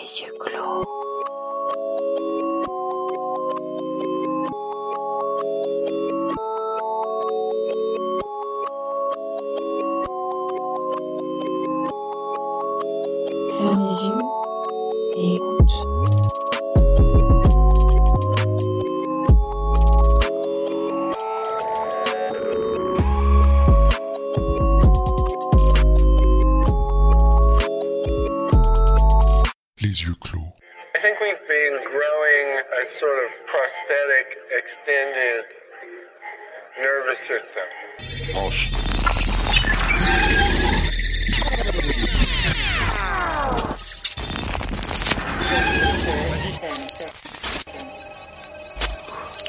Les yeux clos. Les yeux clos. I think we've been growing a sort of prosthetic, extended nervous system.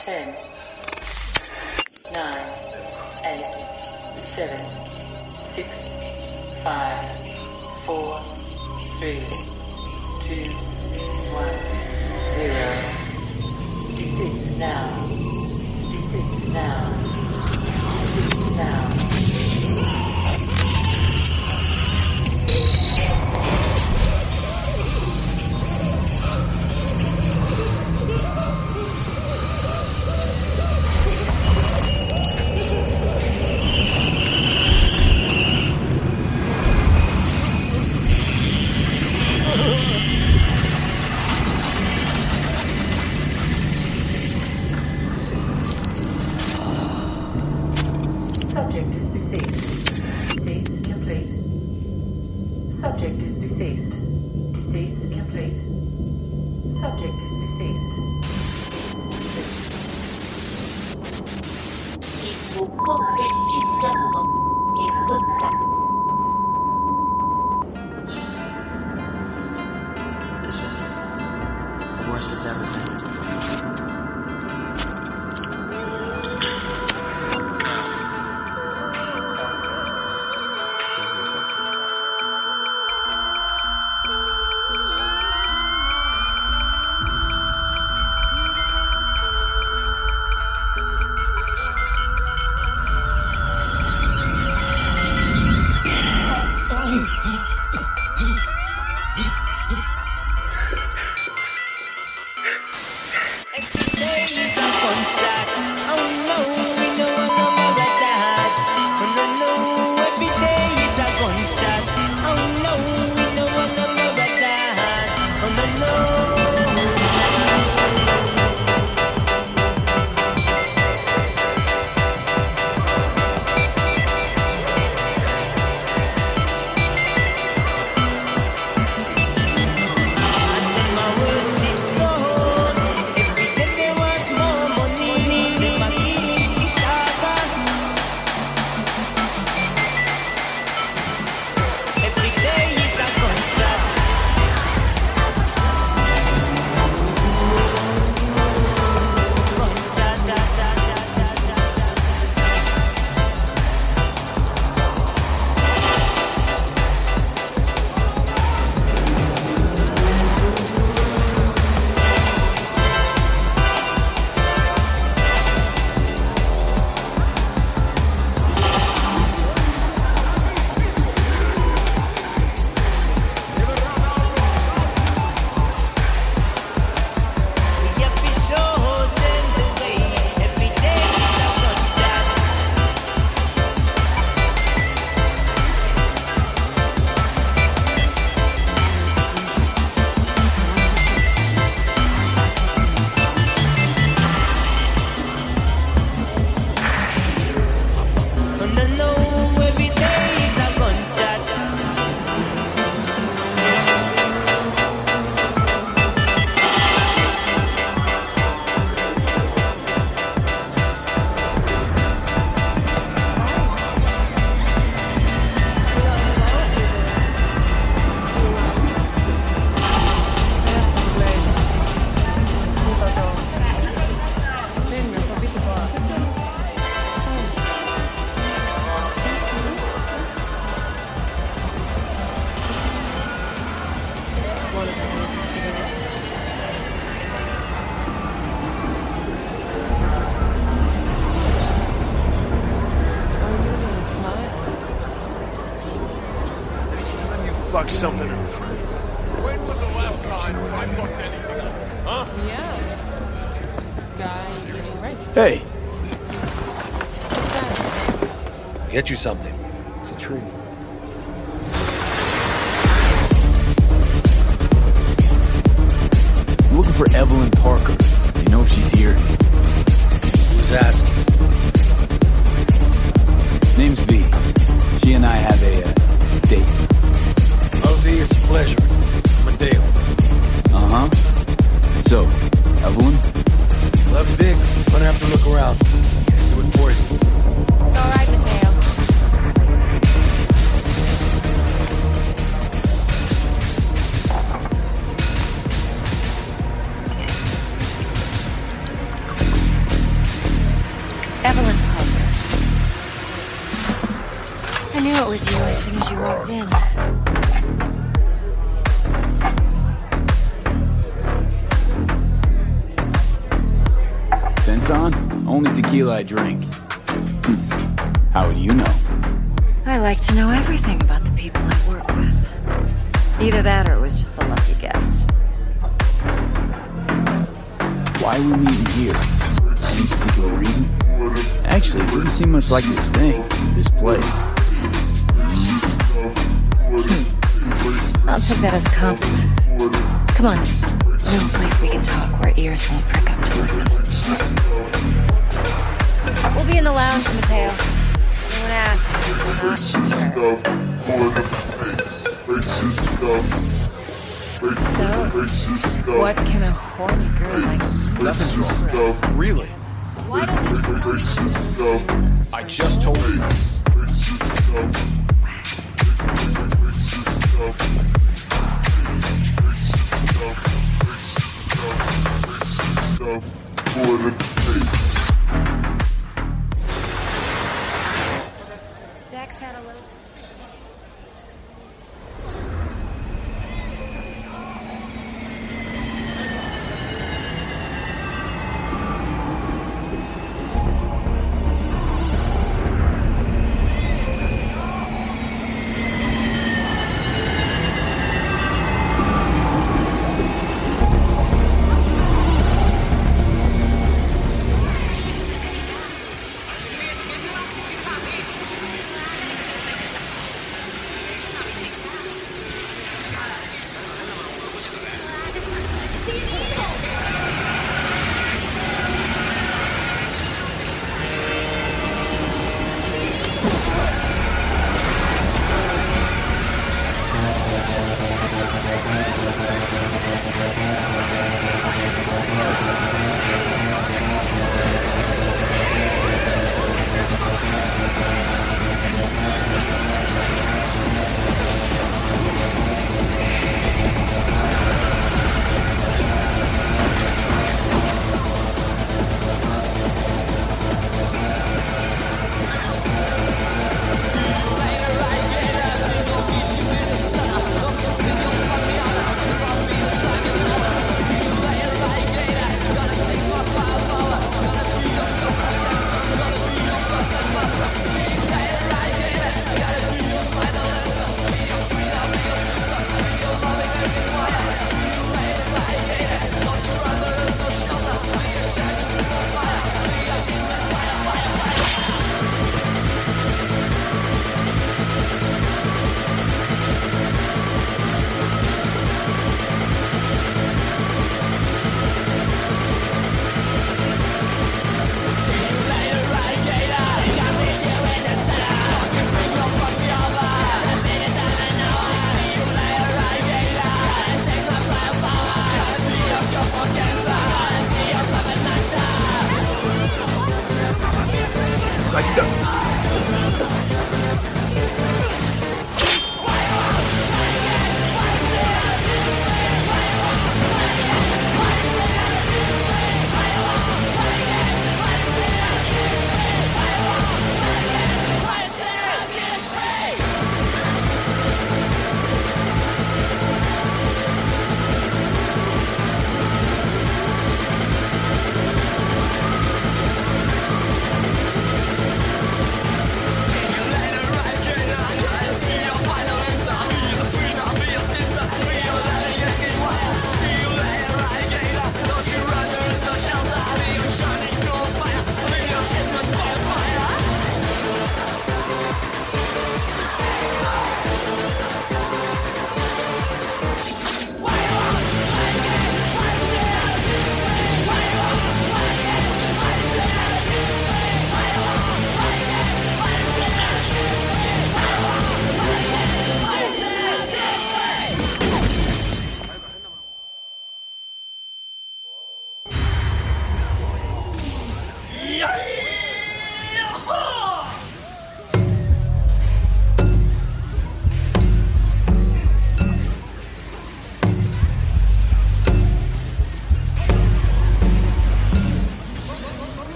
Ten, nine, eight, seven, six, five, four, three, two, one, zero. D6 now. Subject is deceased. Deceased complete. Subject is deceased. Fuck something in the friends. When was the last time I Yeah. Guy eating rice. Hey, Get you something. Who's tequila I drink. Hmm. How would you know? I like to know everything about the people I work with. Either that or it was just a lucky guess. Why are we meeting here? Any particular reason? Actually, it doesn't seem much like this thing, this place. I'll take that as a compliment. Come on. no place we can talk where ears won't prick up to listen. We'll be in the lounge, Mateo. Anyone asks, we're not sure. So, what can a horny girl like you Nothing's wrong. Really? Why don't you I just told you. Dex had a load.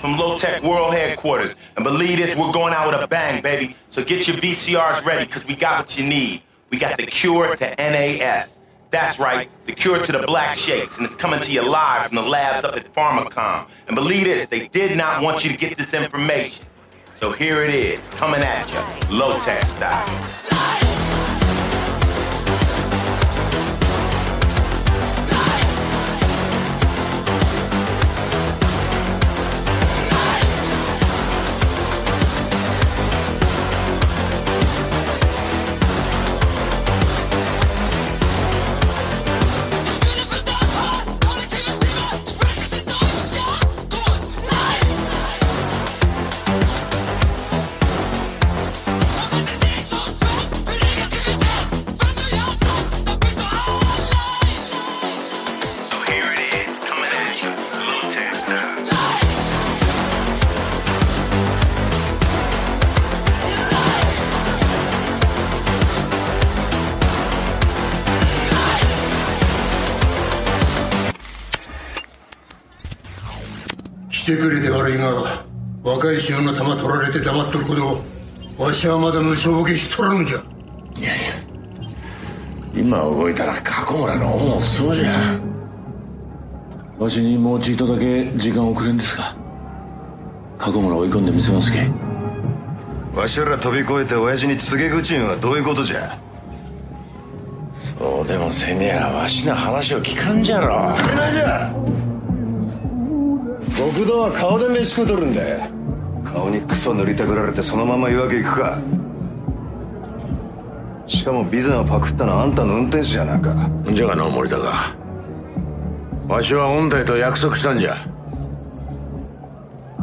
From Low Tech World Headquarters. And believe this, we're going out with a bang, baby. So get your VCRs ready, because we got what you need. We got the cure to NAS. That's right, the cure to the black shakes. And it's coming to you live from the labs up at Pharmacom. And believe this, they did not want you to get this information. So here it is, coming at you, low tech style. 来てくれて悪いが若い衆の弾取られて黙っとるほどわしはまだ無償ボケしとらんのじゃ。今動いたら過去村の恩をそうじゃわしにもうちいとだけ時間をくれんですか？過去村追い込んでみせますけわしら飛び越えて親父に告げ口んはどういうことじゃ？そうでもせにゃわしの話を聞かんじゃろ。止めない。じゃ極道は顔で飯食うとるんだ。顔にクソ塗りたくられてそのまま言うわけいくか。しかも備前をパクったのはあんたの運転手じゃなか。じゃがの森田がわしは御体と約束したんじゃ。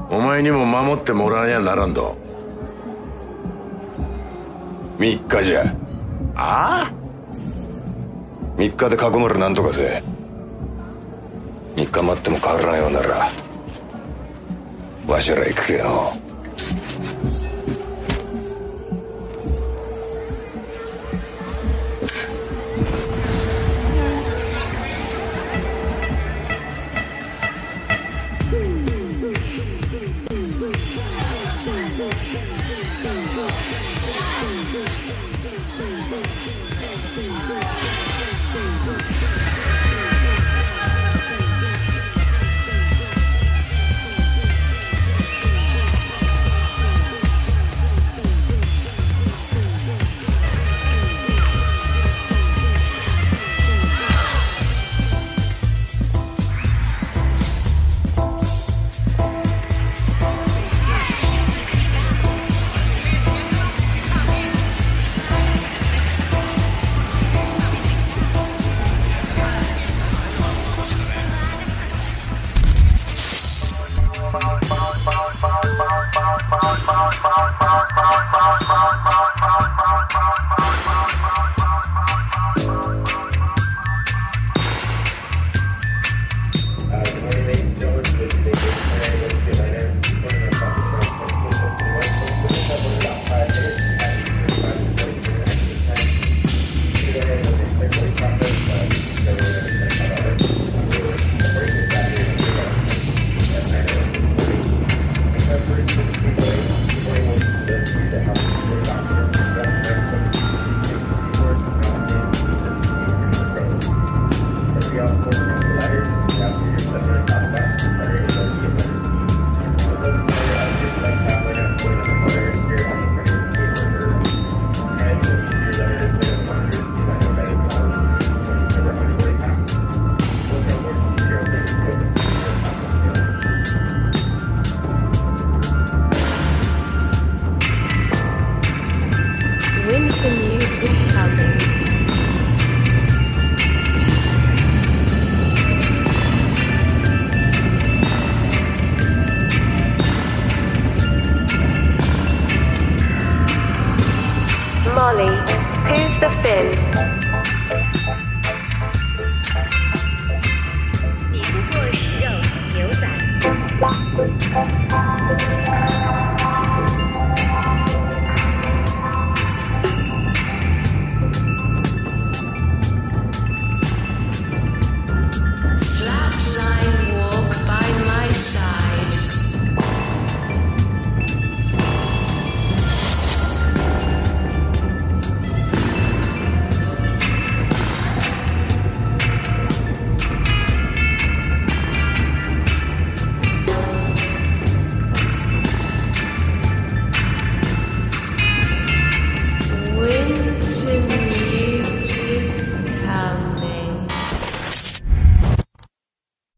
お前にも守ってもらわにゃならんと3日じゃ。ああ？3日で囲まれなんとかせ。3日待っても変わらないようならわしら行くけの